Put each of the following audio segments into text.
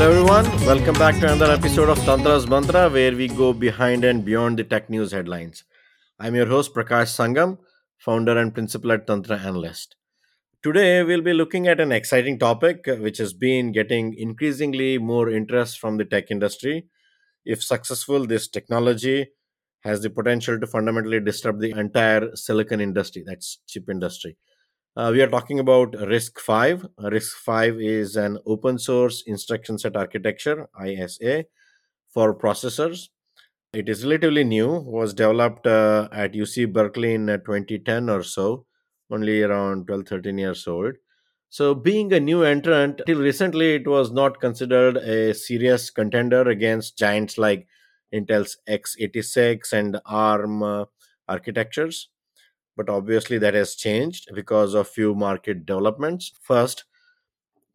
Hello, everyone. Welcome back to another episode of Tantra's Mantra, where we go behind and beyond the tech news headlines. I'm your host, Prakash Sangam, founder and principal at Tantra Analyst. Today, we'll be looking at an exciting topic which has been getting increasingly more interest from the tech industry. If successful, this technology has the potential to fundamentally disrupt the entire silicon industry, that's chip industry. Uh, we are talking about RISC-V. RISC-V is an open source instruction set architecture, ISA, for processors. It is relatively new, was developed uh, at UC Berkeley in uh, 2010 or so, only around 12, 13 years old. So, being a new entrant, till recently, it was not considered a serious contender against giants like Intel's x86 and ARM uh, architectures but obviously that has changed because of few market developments. First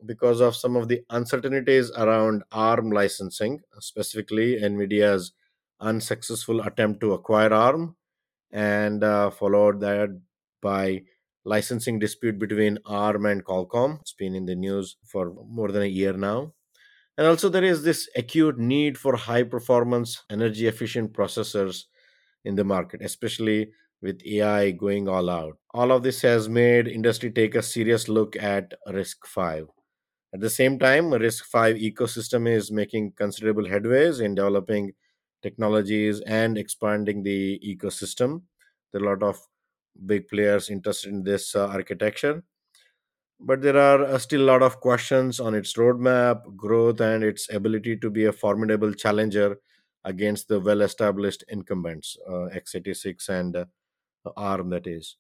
because of some of the uncertainties around arm licensing specifically nvidia's unsuccessful attempt to acquire arm and uh, followed that by licensing dispute between arm and qualcomm. It's been in the news for more than a year now. And also there is this acute need for high performance energy efficient processors in the market especially with AI going all out. All of this has made industry take a serious look at RISC-V. At the same time, RISC-V ecosystem is making considerable headways in developing technologies and expanding the ecosystem. There are a lot of big players interested in this uh, architecture, but there are uh, still a lot of questions on its roadmap, growth, and its ability to be a formidable challenger against the well-established incumbents, uh, x86 and uh, arm that is.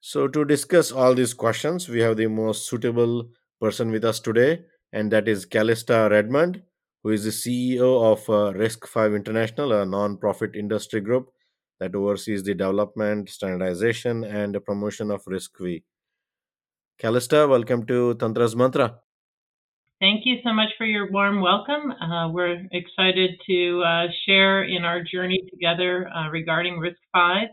So, to discuss all these questions, we have the most suitable person with us today, and that is Calista Redmond, who is the CEO of uh, RISC-V International, a non-profit industry group that oversees the development, standardization, and the promotion of RISC-V. Calista, welcome to Tantra's Mantra. Thank you so much for your warm welcome. Uh, we're excited to uh, share in our journey together uh, regarding RISC-V uh,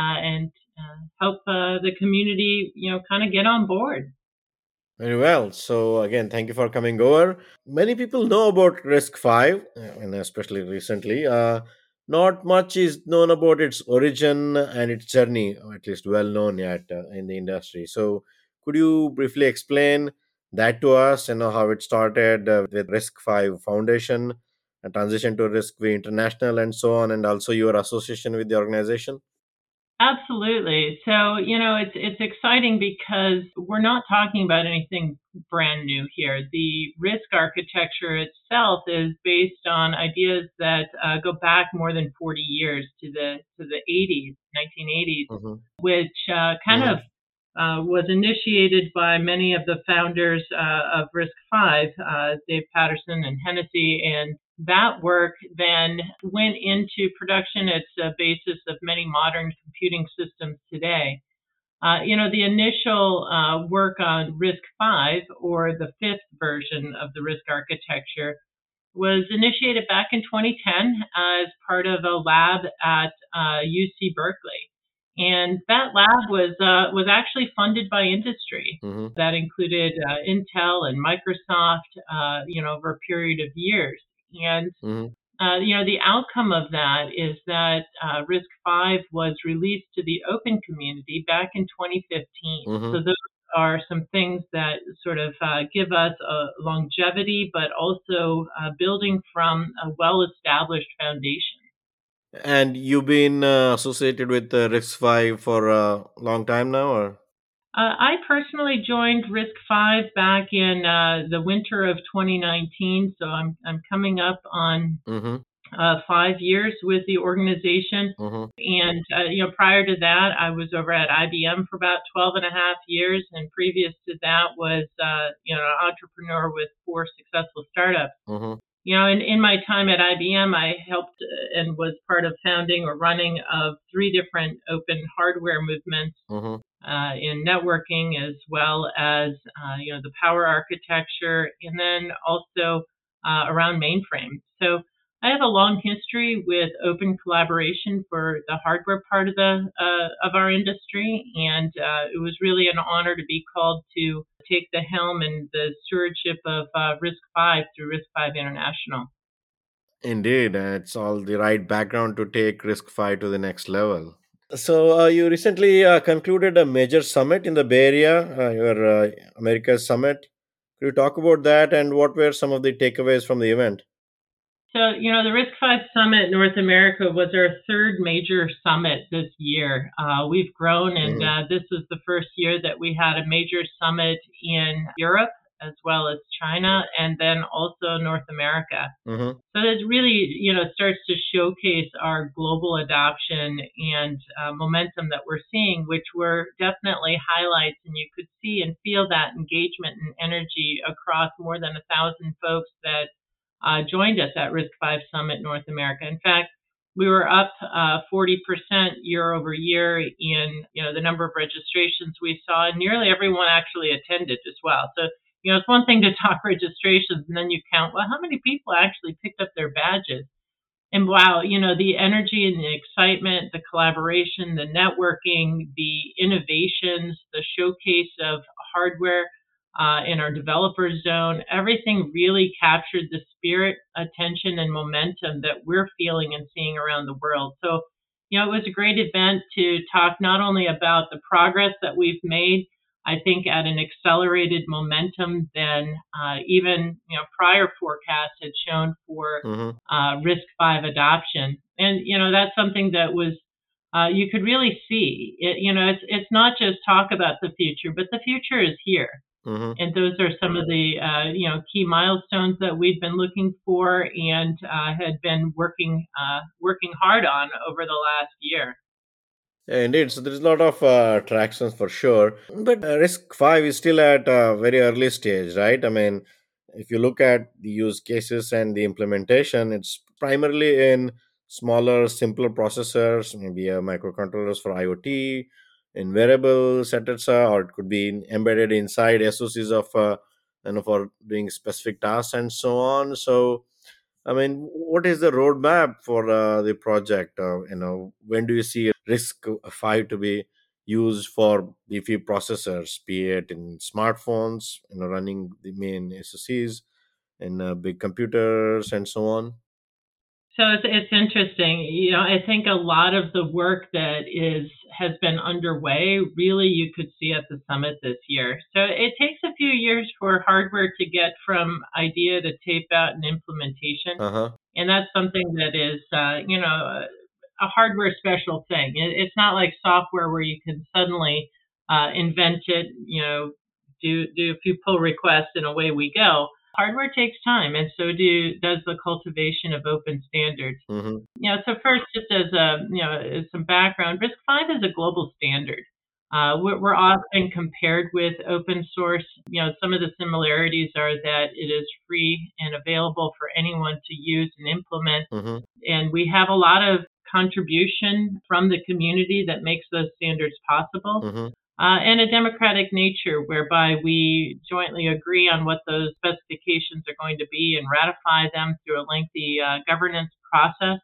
and uh, help uh, the community, you know, kind of get on board. Very well. So again, thank you for coming over. Many people know about RISC-V, and especially recently. Uh, not much is known about its origin and its journey, at least well known yet uh, in the industry. So, could you briefly explain that to us? You know how it started uh, with RISC-V Foundation, a transition to RISC-V International, and so on, and also your association with the organization. Absolutely. So, you know, it's it's exciting because we're not talking about anything brand new here. The RISC architecture itself is based on ideas that uh, go back more than 40 years to the to the 80s, 1980s, mm-hmm. which uh, kind mm-hmm. of uh, was initiated by many of the founders uh, of Risk Five, uh, Dave Patterson and Hennessy, and that work then went into production. It's a basis of many modern computing systems today. Uh, you know, the initial uh, work on RISC-V, or the fifth version of the RISC architecture, was initiated back in 2010 as part of a lab at UC uh, Berkeley. And that lab was uh, was actually funded by industry. Mm-hmm. That included uh, Intel and Microsoft, uh, you know, over a period of years. And mm-hmm. uh, you know, the outcome of that is that uh, RISC-V was released to the open community back in 2015. Mm-hmm. So those are some things that sort of uh, give us a longevity, but also uh, building from a well-established foundation. And you've been uh, associated with uh, RISC-V for a long time now, or? Uh, I personally joined RISC-V back in uh, the winter of 2019, so I'm I'm coming up on mm-hmm. uh, five years with the organization. Mm-hmm. And uh, you know, prior to that, I was over at IBM for about 12 and a half years, and previous to that was uh, you know an entrepreneur with four successful startups. Mm-hmm. You know, in, in my time at IBM, I helped uh, and was part of founding or running of three different open hardware movements mm-hmm uh, in networking as well as uh, you know the power architecture, and then also uh, around mainframes. So I have a long history with open collaboration for the hardware part of the uh, of our industry, and uh, it was really an honor to be called to take the helm and the stewardship of uh, RISC-V through RISC-V International. Indeed, it's all the right background to take RISC-V to the next level. So, uh, you recently uh, concluded a major summit in the Bay Area, uh, your uh, America's Summit. Could you talk about that and what were some of the takeaways from the event? So, you know, the RISC-V Summit North America was our third major summit this year. Uh, we've grown, and mm-hmm. uh, this was the first year that we had a major summit in Europe as well as China and then also North America. Mm-hmm. So it really, you know, starts to showcase our global adoption and uh, momentum that we're seeing, which were definitely highlights, and you could see and feel that engagement and energy across more than a thousand folks that uh, joined us at Risk Five Summit North America. In fact, we were up uh, 40% year over year in you know the number of registrations we saw, and nearly everyone actually attended as well. So you know it's one thing to talk registrations, and then you count well how many people actually picked up their badges. And wow, you know the energy and the excitement, the collaboration, the networking, the innovations, the showcase of hardware uh, in our developer zone. Everything really captured the spirit, attention, and momentum that we're feeling and seeing around the world. So, you know, it was a great event to talk not only about the progress that we've made, I think at an accelerated momentum than uh, even you know prior forecasts had shown for mm-hmm. uh, RISC-V adoption, and you know that's something that was uh, you could really see. It, you know, it's it's not just talk about the future, but the future is here. Mm-hmm. And those are some of the uh, you know key milestones that we've been looking for and uh, had been working uh, working hard on over the last year. Yeah, indeed. So there's a lot of uh, tractions for sure, but uh, RISC-V is still at a very early stage, right? I mean, if you look at the use cases and the implementation, it's primarily in smaller, simpler processors, maybe uh, microcontrollers for IoT, in wearables, etc., or it could be embedded inside SOCs of uh, you know for doing specific tasks and so on. So, I mean, what is the roadmap for uh, the project? Uh, you know, when do you see Risk Five to be used for beefy processors, be it in smartphones, you know, running the main SOCs, in uh, big computers, and so on? So it's, it's interesting. You know, I think a lot of the work that is has been underway, really, you could see at the summit this year. So it takes a few years for hardware to get from idea to tape out and implementation, uh-huh. and that's something that is, uh, you know, a hardware special thing. It, it's not like software where you can suddenly uh, invent it, you know, do do a few pull requests and away we go hardware takes time, and so do does the cultivation of open standards. Mm-hmm. You know, so first, just as a you know as some background, RISC-V is a global standard. Uh, we're often compared with open source. You know, some of the similarities are that it is free and available for anyone to use and implement. Mm-hmm. And we have a lot of contribution from the community that makes those standards possible. Mm-hmm uh, and a democratic nature whereby we jointly agree on what those specifications are going to be and ratify them through a lengthy uh, governance process.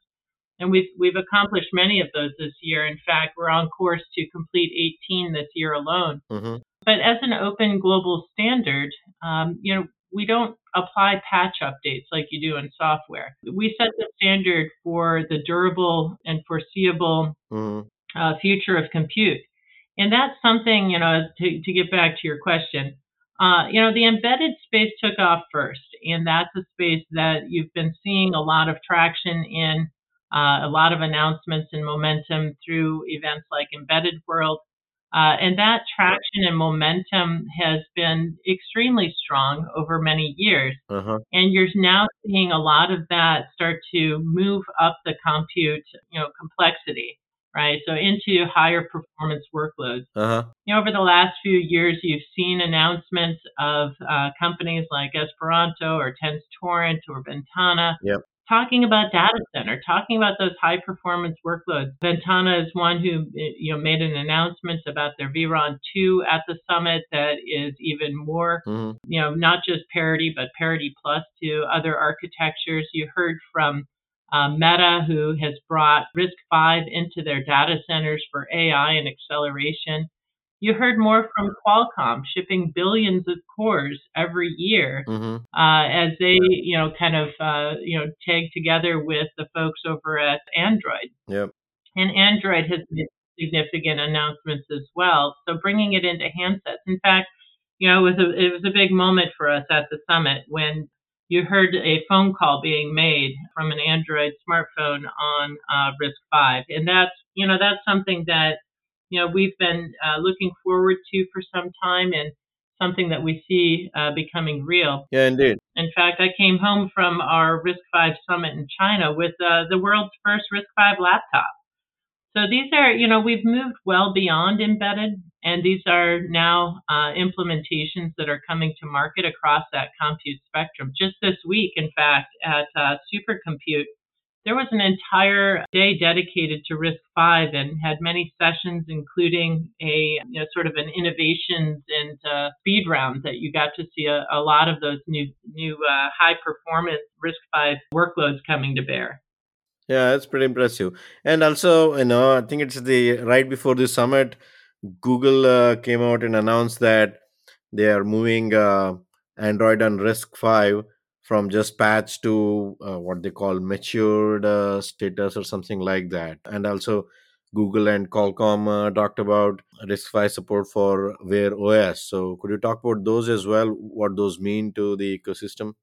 And we've, we've accomplished many of those this year. In fact, we're on course to complete 18 this year alone. Mm-hmm. But as an open global standard, um, you know, we don't apply patch updates like you do in software. We set the standard for the durable and foreseeable mm-hmm. uh, future of compute. And that's something, you know, to, to get back to your question, uh, you know, the embedded space took off first, and that's a space that you've been seeing a lot of traction in, uh, a lot of announcements and momentum through events like Embedded World. Uh, and that traction and momentum has been extremely strong over many years. Uh-huh. And you're now seeing a lot of that start to move up the compute, you know, complexity right? So into higher performance workloads. Uh-huh. You know, over the last few years, you've seen announcements of uh, companies like Esperanto or Tenstorrent or Ventana. Yep. Talking about data center, talking about those high performance workloads. Ventana is one who you know made an announcement about their Veyron 2 at the summit that is even more, mm-hmm. you know, not just parity but parity plus to other architectures. You heard from uh, Meta, who has brought RISC-V into their data centers for AI and acceleration. You heard more from Qualcomm shipping billions of cores every year Mm-hmm. uh, as they, you know, kind of, uh, you know, tag together with the folks over at Android. Yep. And Android has made significant announcements as well. So bringing it into handsets. In fact, you know, it was a it was a big moment for us at the summit when you heard a phone call being made from an Android smartphone on uh, RISC-V, and that's you know that's something that you know we've been uh, looking forward to for some time, and something that we see uh, becoming real. Yeah, indeed. In fact, I came home from our RISC-V summit in China with uh, the world's first RISC-V laptop. So these are, you know, we've moved well beyond embedded, and these are now uh, implementations that are coming to market across that compute spectrum. Just this week, in fact, at uh, Supercompute, there was an entire day dedicated to RISC-V and had many sessions, including a you know, sort of an innovations and uh, speed round that you got to see a, a lot of those new new uh, high performance RISC-V workloads coming to bear. Yeah, that's pretty impressive. And also, you know, I think it's the right before the summit, Google uh, came out and announced that they are moving uh, Android and RISC-V from just patch to uh, what they call matured uh, status or something like that. And also, Google and Qualcomm uh, talked about RISC-V support for Wear OS. So, could you talk about those as well? What those mean to the ecosystem?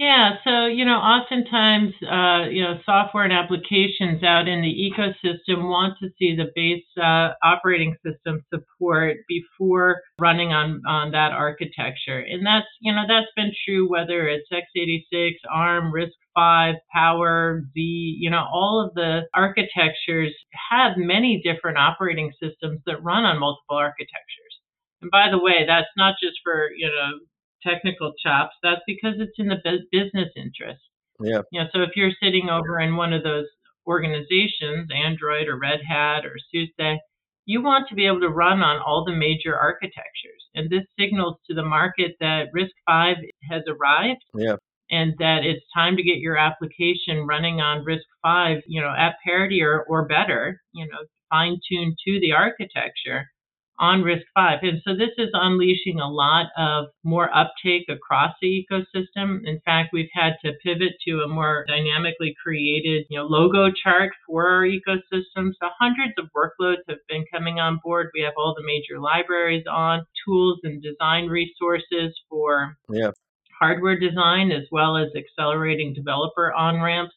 Yeah, so you know, oftentimes, uh, you know, software and applications out in the ecosystem want to see the base uh, operating system support before running on on that architecture, and that's you know that's been true whether it's x86, ARM, RISC-V, Power, Z, you know, all of the architectures have many different operating systems that run on multiple architectures. And by the way, that's not just for you know technical chops, that's because it's in the business interest. Yeah. You know, so if you're sitting over in one of those organizations, Android or Red Hat or SUSE, you want to be able to run on all the major architectures. And this signals to the market that Risk Five has arrived. Yeah. And that it's time to get your application running on Risk Five, you know, at parity or, or better, you know, fine tuned to the architecture on RISC-V. And so this is unleashing a lot of more uptake across the ecosystem. In fact, we've had to pivot to a more dynamically created, you know, logo chart for our ecosystem. So hundreds of workloads have been coming on board. We have all the major libraries on, tools and design resources for yeah. hardware design as well as accelerating developer on-ramps.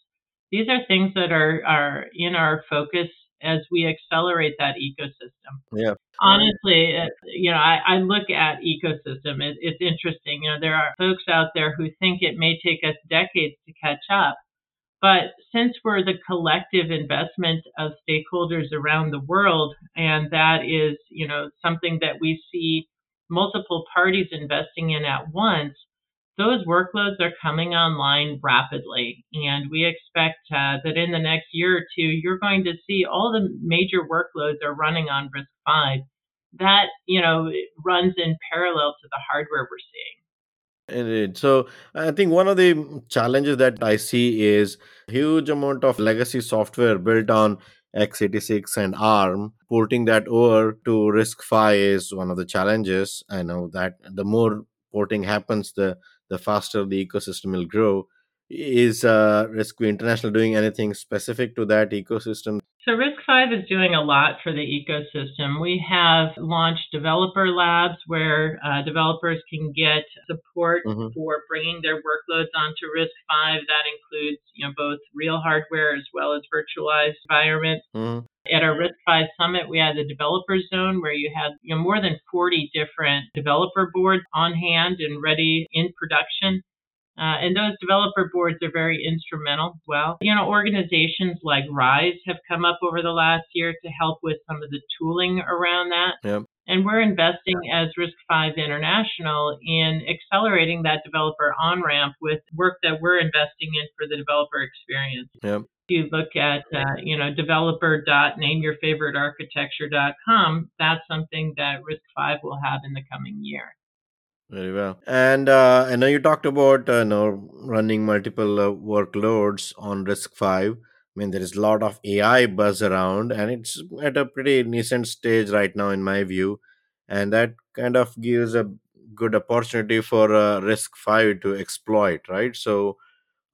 These are things that are, are in our focus as we accelerate that ecosystem. Yeah. Honestly, you know, I, I look at ecosystem. It, it's interesting. You know, there are folks out there who think it may take us decades to catch up. But since we're the collective investment of stakeholders around the world, and that is, you know, something that we see multiple parties investing in at once, those workloads are coming online rapidly. And we expect uh, that in the next year or two, you're going to see all the major workloads are running on RISC-V. That, you know, runs in parallel to the hardware we're seeing. Indeed. So I think one of the challenges that I see is huge amount of legacy software built on x86 and ARM. Porting that over to RISC-V is one of the challenges. I know that the more porting happens, the the faster the ecosystem will grow. Is uh, International doing anything specific to that ecosystem? So RISC-V is doing a lot for the ecosystem. We have launched developer labs where uh, developers can get support Mhm. for bringing their workloads onto Risk Five. That includes, you know, both real hardware as well as virtualized environments. Mhm. At our Risk 5 summit, we had the developer zone where you had you know, more than 40 different developer boards on hand and ready in production. Uh, and those developer boards are very instrumental as well. You know, organizations like RISE have come up over the last year to help with some of the tooling around that. Yep. And we're investing as Risk Five International in accelerating that developer on-ramp with work that we're investing in for the developer experience. Yep. If you look at, uh, you know, developer.nameyourfavoritearchitecture.com, that's something that Risk Five will have in the coming year. Very well. And uh, I know you talked about uh, you know, running multiple uh, workloads on RISC-V. I mean, there is a lot of AI buzz around, and it's at a pretty nascent stage right now, in my view. And that kind of gives a good opportunity for uh, RISC-V to exploit, right? So,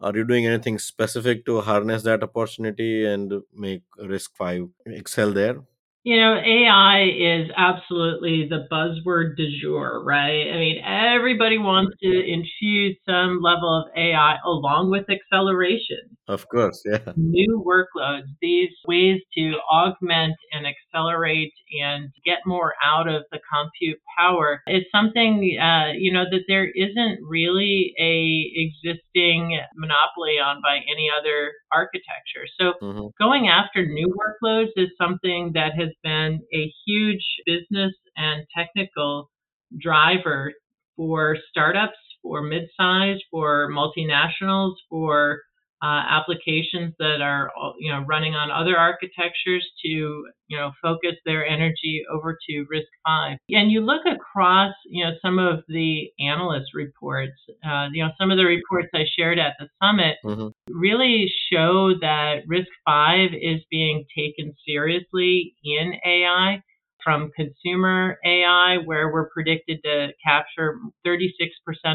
are you doing anything specific to harness that opportunity and make RISC-V excel there? You know, AI is absolutely the buzzword du jour, right? I mean, everybody wants to infuse some level of AI along with acceleration Of course, yeah. new workloads, these ways to augment and accelerate and get more out of the compute power is something uh, you know that there isn't really a existing monopoly on by any other architecture. So hmm going after new workloads is something that has been a huge business and technical driver for startups, for mid-size, for multinationals, for uh, applications that are you know running on other architectures to you know focus their energy over to risk five. And you look across you know some of the analyst reports uh, you know some of the reports i shared at the summit hmm really show that risk five is being taken seriously in ai from consumer AI, where we're predicted to capture 36%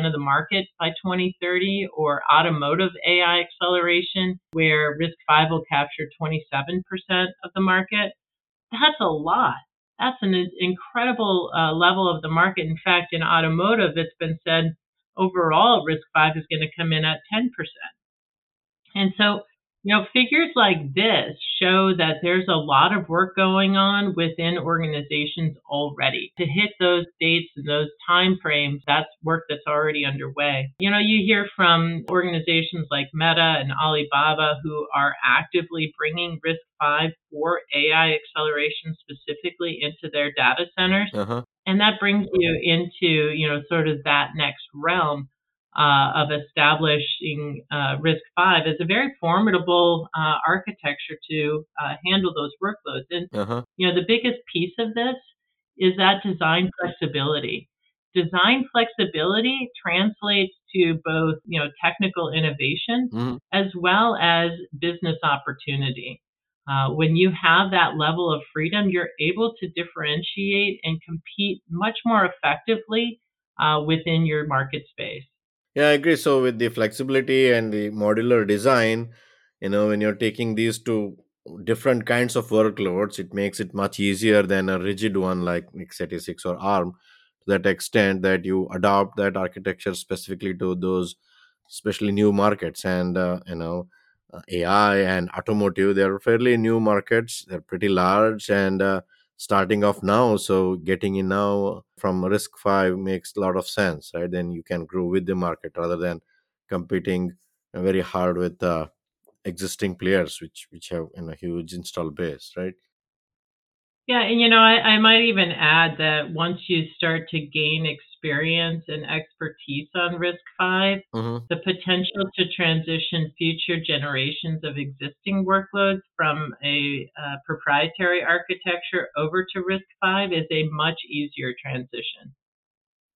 of the market by 2030, or automotive AI acceleration, where Risk 5 will capture 27% of the market. That's a lot. That's an incredible uh, level of the market. In fact, in automotive, it's been said overall Risk 5 is going to come in at 10%. And so, you know, figures like this show that there's a lot of work going on within organizations already to hit those dates and those time frames. That's work that's already underway. You know, you hear from organizations like Meta and Alibaba who are actively bringing Risk 5 for AI acceleration specifically into their data centers. Uh-huh. And that brings you into, you know, sort of that next realm uh, of establishing uh, Risk Five is a very formidable uh, architecture to uh, handle those workloads. And Uh-huh. you know, the biggest piece of this is that design flexibility. Design flexibility translates to both you know technical innovation hmm as well as business opportunity. Uh, when you have that level of freedom, you're able to differentiate and compete much more effectively uh, within your market space. Yeah, I agree. So with the flexibility and the modular design, you know, when you're taking these two different kinds of workloads, it makes it much easier than a rigid one like x86 or ARM to that extent that you adopt that architecture specifically to those especially new markets and uh, you know uh, AI and automotive they're fairly new markets they're pretty large and uh, starting off now so getting in now from RISC-V makes a lot of sense right? Then you can grow with the market rather than competing very hard with uh, existing players which which have you know, huge install base right? Yeah, and you know, I, I might even add that once you start to gain experience and expertise on Risk Five, mm-hmm. the potential to transition future generations of existing workloads from a uh, proprietary architecture over to Risk Five is a much easier transition.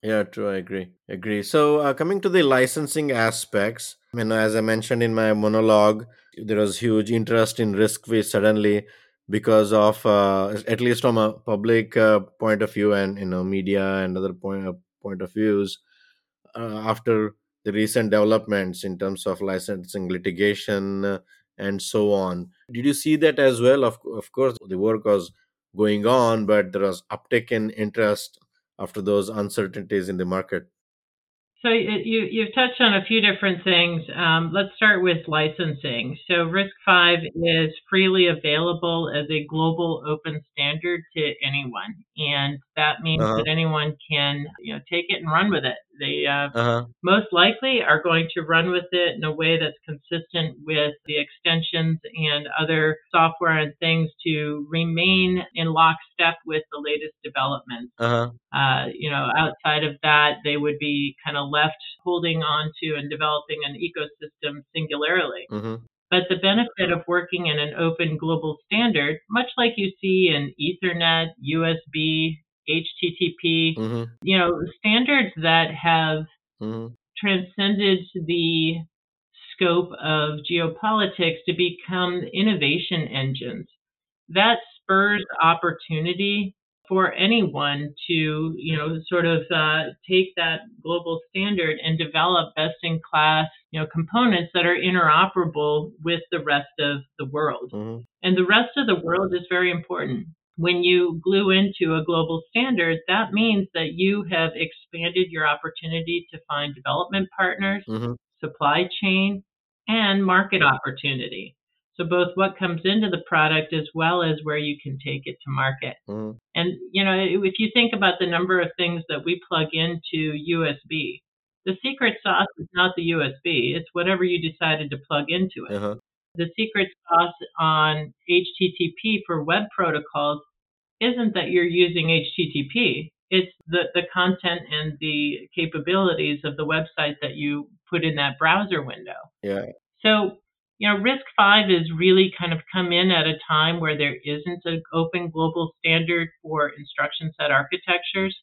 Yeah, true. I agree. Agree. So, uh, coming to the licensing aspects, I mean, as I mentioned in my monologue, there was huge interest in RISC-V suddenly because of, uh, at least from a public uh, point of view and you know media and other point of, point of views, uh, after the recent developments in terms of licensing litigation uh, and so on. Did you see that as well? Of, of course, the work was going on, but there was uptick in interest after those uncertainties in the market. So you you've touched on a few different things. Um, let's start with licensing. So Risk Five is freely available as a global open standard to anyone, and that means Uh-huh. that anyone can you know take it and run with it. They uh, Uh-huh. most likely are going to run with it in a way that's consistent with the extensions and other software and things to remain in lockstep with the latest developments. Uh-huh. Uh, you know, outside of that, they would be kind of left holding on to and developing an ecosystem singularly. Mm-hmm. But the benefit of working in an open global standard, much like you see in Ethernet, USB, HTTP, hmm you know, standards that have hmm transcended the scope of geopolitics to become innovation engines. That spurs opportunity for anyone to, you know, sort of uh, take that global standard and develop best-in-class, you know, components that are interoperable with the rest of the world. hmm And the rest of the world is very important. When you glue into a global standard, that means that you have expanded your opportunity to find development partners, hmm supply chain, and market opportunity. So both what comes into the product as well as where you can take it to market. hmm And you know, if you think about the number of things that we plug into USB, the secret sauce is not the USB, it's whatever you decided to plug into it. Uh-huh. The secret sauce on HTTP for web protocols isn't that you're using HTTP. It's the, the content and the capabilities of the website that you put in that browser window. Yeah. So, you know, Risk 5 is really kind of come in at a time where there isn't an open global standard for instruction set architectures.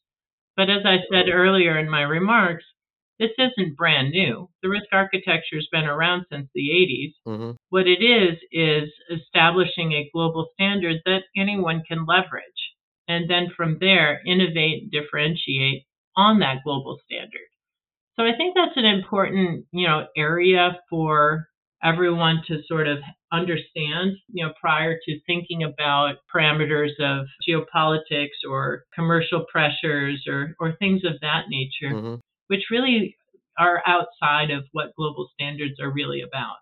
But as I said earlier in my remarks, this isn't brand new. The RISC architecture has been around since the 80s. Mm-hmm. What it is, is establishing a global standard that anyone can leverage. And then from there, innovate differentiate on that global standard. So I think that's an important, you know, area for everyone to sort of understand, you know, prior to thinking about parameters of geopolitics or commercial pressures or, or things of that nature, hmm which really are outside of what global standards are really about.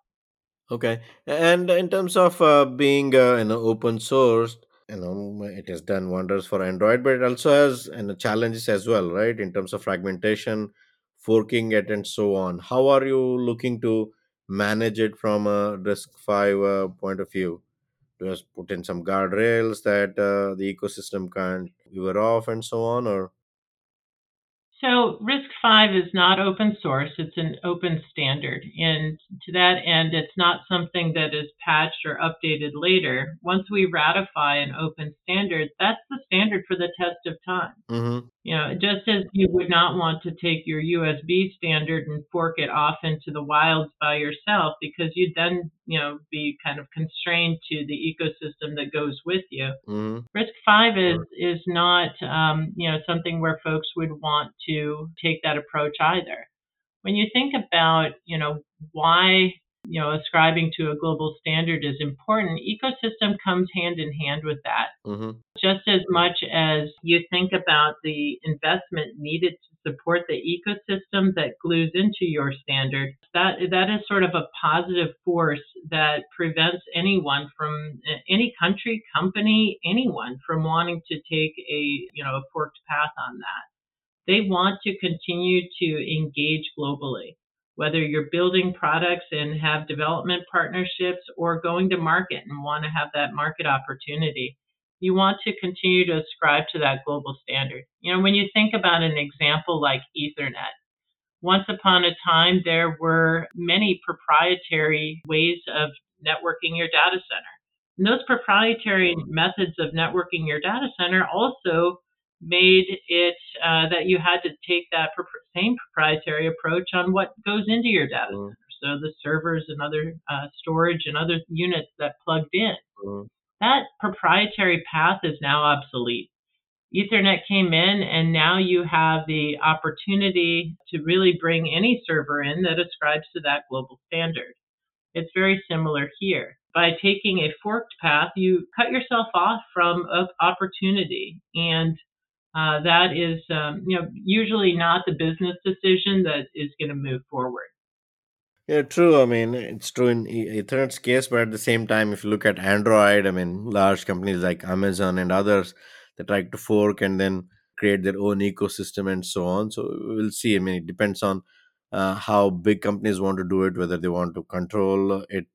Okay. And in terms of uh, being uh, you know open source, you know it has done wonders for Android, but it also has you know, challenges as well, right? In terms of fragmentation, forking it, and so on. How are you looking to manage it from a RISC-V uh, point of view? Just put in some guardrails that uh, the ecosystem can't veer off and so on, or? So Risk 5 is not open source, it's an open standard. And to that end, it's not something that is patched or updated later. Once we ratify an open standard, that's the standard for the test of time. Mm-hmm. You know, just as you would not want to take your USB standard and fork it off into the wilds by yourself because you'd then, you know, be kind of constrained to the ecosystem that goes with you. Mm-hmm. Risk five is is not um, you know something where folks would want to take that approach either. When you think about you know why you know ascribing to a global standard is important, ecosystem comes hand in hand with that. Mm-hmm. Just as much as you think about the investment needed to support the ecosystem that glues into your standard, that that is sort of a positive force that prevents anyone from any country, company, anyone from wanting to take a you know a forked path on that. They want to continue to engage globally whether you're building products and have development partnerships or going to market and want to have that market opportunity, you want to continue to ascribe to that global standard. You know, when you think about an example like Ethernet, once upon a time there were many proprietary ways of networking your data center. And those proprietary methods of networking your data center also made it uh, that you had to take that pro- same proprietary approach on what goes into your data Mm. center. So the servers and other uh, storage and other units that plugged in. Mm. That proprietary path is now obsolete. Ethernet came in, and now you have the opportunity to really bring any server in that ascribes to that global standard. It's very similar here. By taking a forked path, you cut yourself off from opportunity, and uh, that is, um, you know, usually not the business decision that is going to move forward. Yeah, true. I mean, it's true in Ethernet's case, but at the same time, if you look at Android, I mean, large companies like Amazon and others, they try to fork and then create their own ecosystem and so on. So we'll see. I mean, it depends on uh, how big companies want to do it, whether they want to control it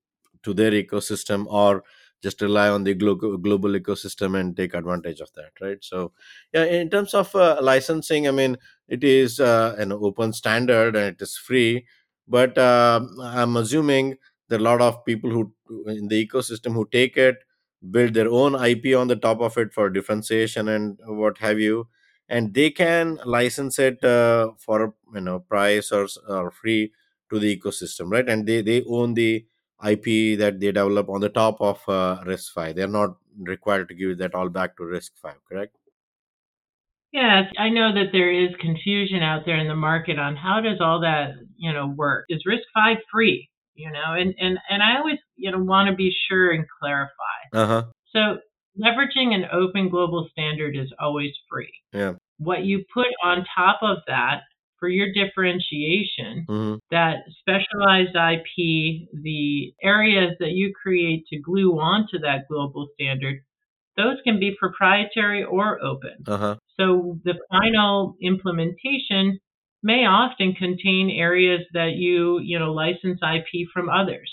to their ecosystem or just rely on the glo- global ecosystem and take advantage of that, right? So, yeah, in terms of uh, licensing, I mean, it is uh, an open standard and it is free but uh, i'm assuming there are a lot of people who in the ecosystem who take it build their own ip on the top of it for differentiation and what have you and they can license it uh, for you know price or, or free to the ecosystem right and they they own the ip that they develop on the top of uh, RISC-V they're not required to give that all back to RISC-V correct Yes, I know that there is confusion out there in the market on how does all that, you know, work. Is RISC-V free? You know, and and and I always, you know, want to be sure and clarify. uh-huh So leveraging an open global standard is always free. yeah What you put on top of that for your differentiation, hmm that specialized IP, the areas that you create to glue onto that global standard, those can be proprietary or open. uh-huh So the final implementation may often contain areas that you, you know, license IP from others.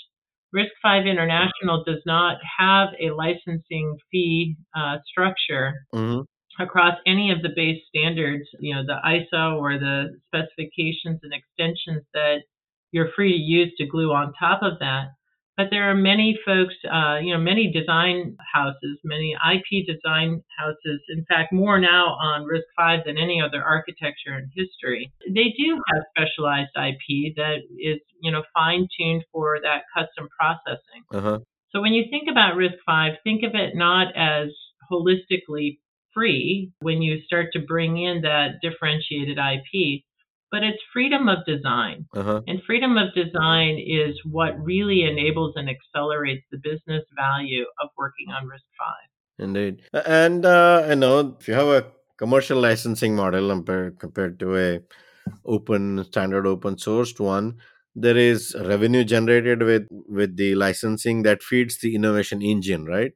RISC-V International does not have a licensing fee uh, structure hmm across any of the base standards, you know, the ISA or the specifications and extensions that you're free to use to glue on top of that. But there are many folks, uh, you know, many design houses, many IP design houses, in fact, more now on RISC-V than any other architecture in history. They do have specialized IP that is, you know, fine-tuned for that custom processing. uh-huh So when you think about RISC-V, think of it not as holistically free when you start to bring in that differentiated IP, but it's freedom of design. uh-huh And freedom of design is what really enables and accelerates the business value of working on RISC-V. Indeed. And uh, you know, if you have a commercial licensing model compared compared to a open standard open sourced one, there is revenue generated with with the licensing that feeds the innovation engine, right?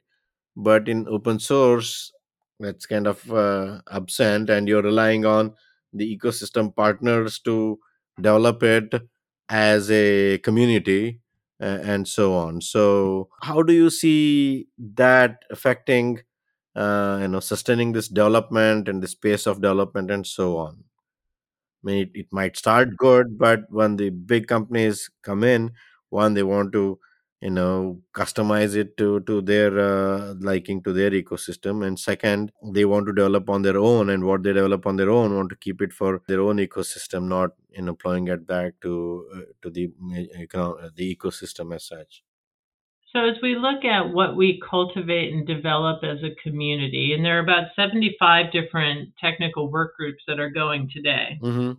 But in open source, that's kind of uh, absent, and you're relying on the ecosystem partners to develop it as a community uh, and so on. So, how do you see that affecting, uh, you know, sustaining this development and the pace of development and so on? I mean, it, it might start good, but when the big companies come in, one they want to, you know, customize it to to their uh, liking to their ecosystem, and second, they want to develop on their own, and what they develop on their own want to keep it for their own ecosystem, not you know, plowing it back to uh, to the uh, econo- the ecosystem as such. So as we look at what we cultivate and develop as a community, and there are about 75 different technical work groups that are going today, Mm-hmm.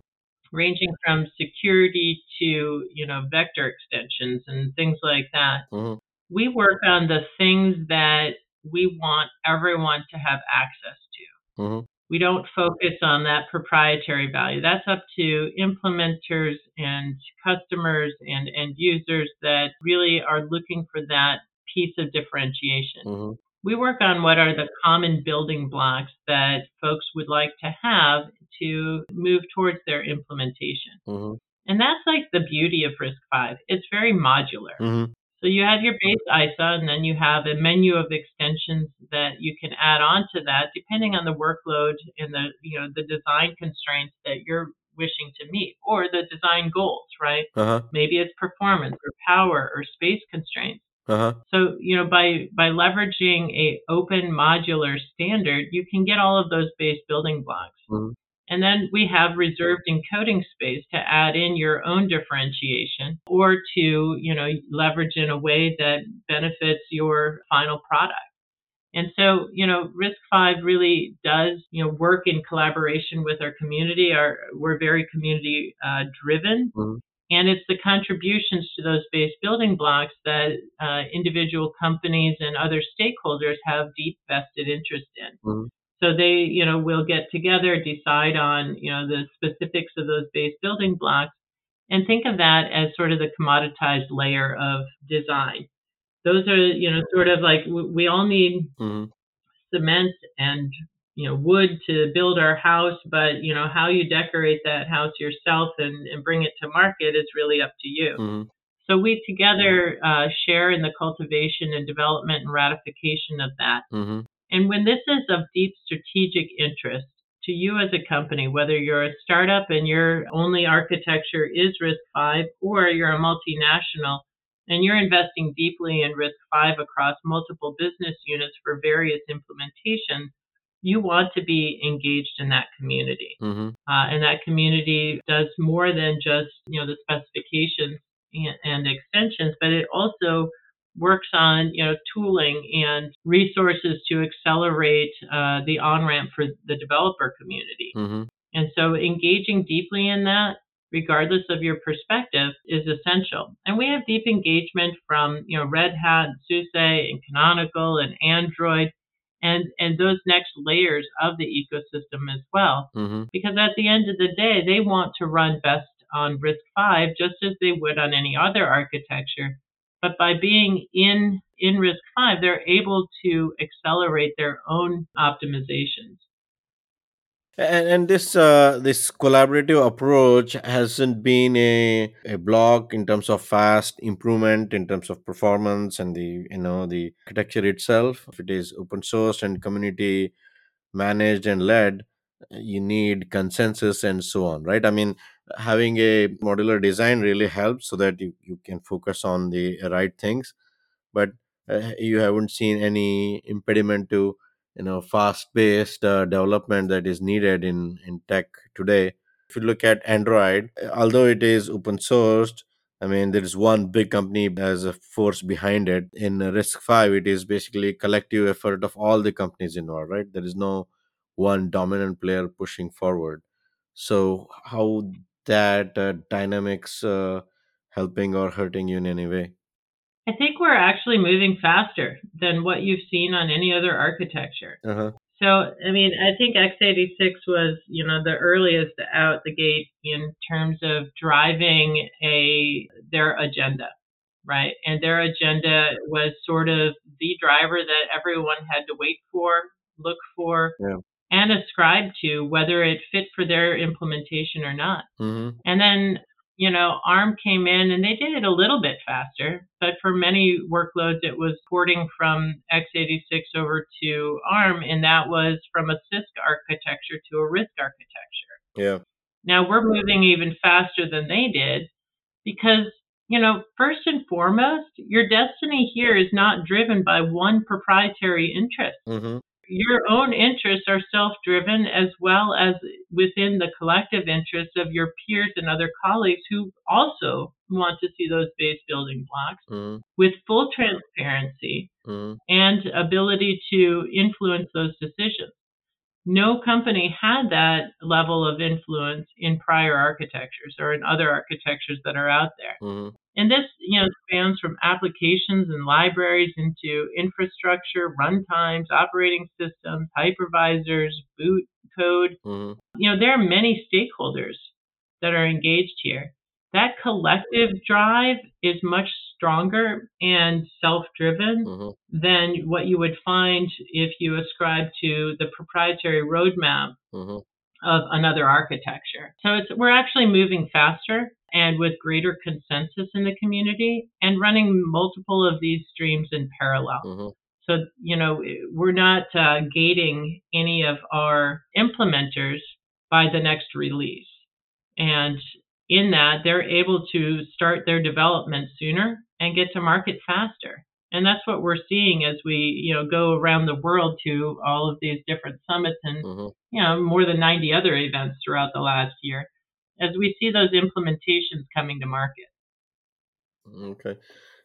Ranging from security to, you know, vector extensions and things like that. Mm-hmm. We work on the things that we want everyone to have access to. Mm-hmm. We don't focus on that proprietary value. That's up to implementers and customers and end users that really are looking for that piece of differentiation. Mm-hmm. We work on what are the common building blocks that folks would like to have to move towards their implementation. Mm-hmm. And that's like the beauty of RISC-V. It's very modular. Mm-hmm. So you have your base ISA, and then you have a menu of extensions that you can add on to that, depending on the workload and the you know the design constraints that you're wishing to meet, or the design goals, right? Uh-huh. Maybe it's performance or power or space constraints. Uh-huh. So you know by by leveraging a open modular standard, you can get all of those base building blocks. Mhm. And then we have reserved encoding space to add in your own differentiation or to, you know, leverage in a way that benefits your final product. And so, you know, Risk Five really does, you know, work in collaboration with our community. Our, we're very community uh, driven. Mhm. And it's the contributions to those base building blocks that uh, individual companies and other stakeholders have deep vested interest in. Mhm. So they, you know, will get together, decide on, you know, the specifics of those base building blocks, and think of that as sort of the commoditized layer of design. Those are, you know, sort of like we all need Mhm. cement and you know wood to build our house, but you know how you decorate that house yourself and, and bring it to market is really up to you. Mhm. So we together uh, share in the cultivation and development and ratification of that. Mhm. And when this is of deep strategic interest to you as a company, whether you're a startup and your only architecture is risk five or you're a multinational and you're investing deeply in risk five across multiple business units for various implementations, you want to be engaged in that community. Mm-hmm. Uh, and that community does more than just you know the specifications and, and extensions, but it also works on you know tooling and resources to accelerate uh, the on ramp for the developer community. Mm-hmm. And so engaging deeply in that, regardless of your perspective, is essential. And we have deep engagement from you know Red Hat, and SUSE, and Canonical, and Android. And, and those next layers of the ecosystem as well. Mm-hmm. Because at the end of the day, they want to run best on Risk Five just as they would on any other architecture. But by being in in Risk Five, they're able to accelerate their own optimizations. And, and this uh, this collaborative approach hasn't been a, a block in terms of fast improvement in terms of performance and the you know the architecture itself. If it is open source and community managed and led, you need consensus and so on, right? I mean, having a modular design really helps so that you, you can focus on the right things, but uh, you haven't seen any impediment to you know fast paced uh, development that is needed in in tech today. If you look at android although it is open sourced i mean there is one big company as a force behind it. In RISC-V, it is basically collective effort of all the companies involved right? There is no one dominant player pushing forward. So how that uh, dynamics uh, helping or hurting you in any way I think we're actually moving faster than what you've seen on any other architecture. uh-huh. So, I mean, I think x86 was, you know, the earliest out the gate in terms of driving a their agenda, right? And their agenda was sort of the driver that everyone had to wait for, look for, Yeah. and ascribe to, whether it fit for their implementation or not. mm-hmm. And then, you know, ARM came in and they did it a little bit faster, but for many workloads, it was porting from x86 over to ARM, and that was from a CISC architecture to a RISC architecture. yeah Now we're moving even faster than they did because, you know, first and foremost, your destiny here is not driven by one proprietary interest mm-hmm. Your own interests are self driven as well as within the collective interests of your peers and other colleagues who also want to see those base building blocks Mm-hmm. with full transparency Mm-hmm. and ability to influence those decisions. No company had that level of influence in prior architectures or in other architectures that are out there. Mm-hmm. And this, you know, spans from applications and libraries into infrastructure, runtimes, operating systems, hypervisors, boot code. Mm-hmm. You know, there are many stakeholders that are engaged here. That collective drive is much stronger and self-driven Mm-hmm. than what you would find if you ascribe to the proprietary roadmap Mm-hmm. of another architecture. So it's we're actually moving faster and with greater consensus in the community and running multiple of these streams in parallel. Mm-hmm. So you know we're not uh, gating any of our implementers by the next release, and in that they're able to start their development sooner and get to market faster. And that's what we're seeing as we, you know, go around the world to all of these different summits and Mm-hmm. you know, more than 90 other events throughout the last year as we see those implementations coming to market. Okay.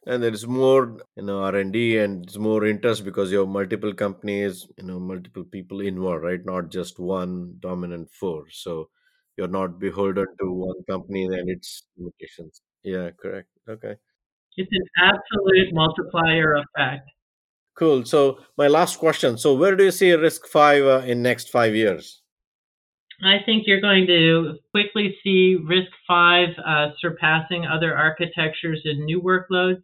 And there is more, you know, R and D, and it's more interest because you have multiple companies, you know, multiple people involved, right? Not just one dominant force. So you're not beholden to one company and its limitations. Yeah, correct. Okay. It's an absolute multiplier effect. Cool. So my last question. So where do you see RISC-V uh, in next five years? I think you're going to quickly see risk five uh, surpassing other architectures in new workloads.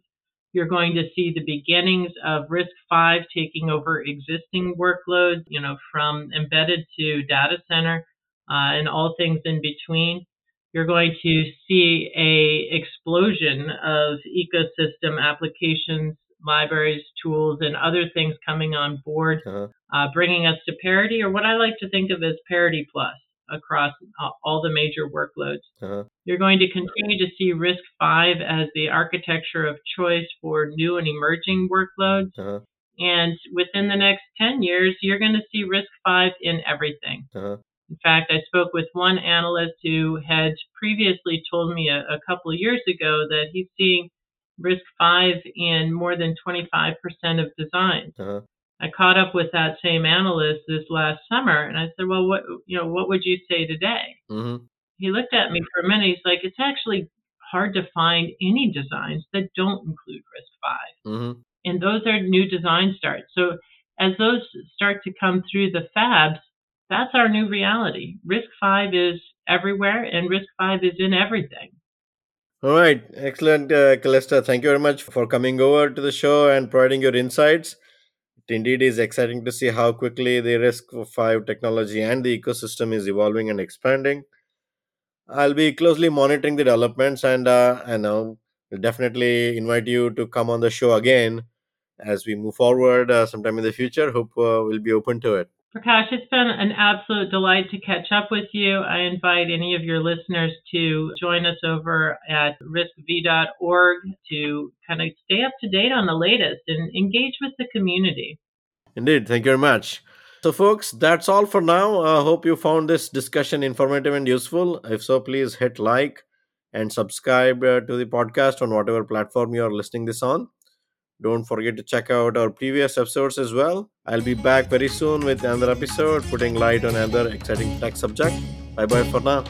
You're going to see the beginnings of risk five taking over existing workloads, you know, from embedded to data center uh, and all things in between. You're going to see a explosion of ecosystem applications, libraries, tools, and other things coming on board Uh-huh. uh, bringing us to parity, or what I like to think of as parity plus across uh, all the major workloads. Uh-huh. You're going to continue to see RISC V as the architecture of choice for new and emerging workloads. Uh-huh. And within the next 10 years, you're going to see risk five in everything. Uh-huh. In fact, I spoke with one analyst who had previously told me a, a couple of years ago that he's seeing risk five in more than 25% of designs. Uh-huh. I caught up with that same analyst this last summer, and I said, "Well, what you know, what would you say today?" Mm-hmm. He looked at me for a minute. He's like, "It's actually hard to find any designs that don't include risk 5 mm-hmm. and those are new design starts. So as those start to come through the fabs, that's our new reality. Risk five is everywhere, and risk five is in everything. All right, excellent, uh, Calista. Thank you very much for coming over to the show and providing your insights. It indeed is exciting to see how quickly the Risk Five technology and the ecosystem is evolving and expanding. I'll be closely monitoring the developments, and uh, I know will definitely invite you to come on the show again as we move forward uh, sometime in the future. Hope uh, we'll be open to it. Prakash, it's been an absolute delight to catch up with you. I invite any of your listeners to join us over at riscv.org to kind of stay up to date on the latest and engage with the community. Indeed. Thank you very much. So, folks, that's all for now. I hope you found this discussion informative and useful. If so, please hit like and subscribe uh, to the podcast on whatever platform you are listening this on. Don't forget to check out our previous episodes as well. I'll be back very soon with another episode putting light on another exciting tech subject. Bye bye for now.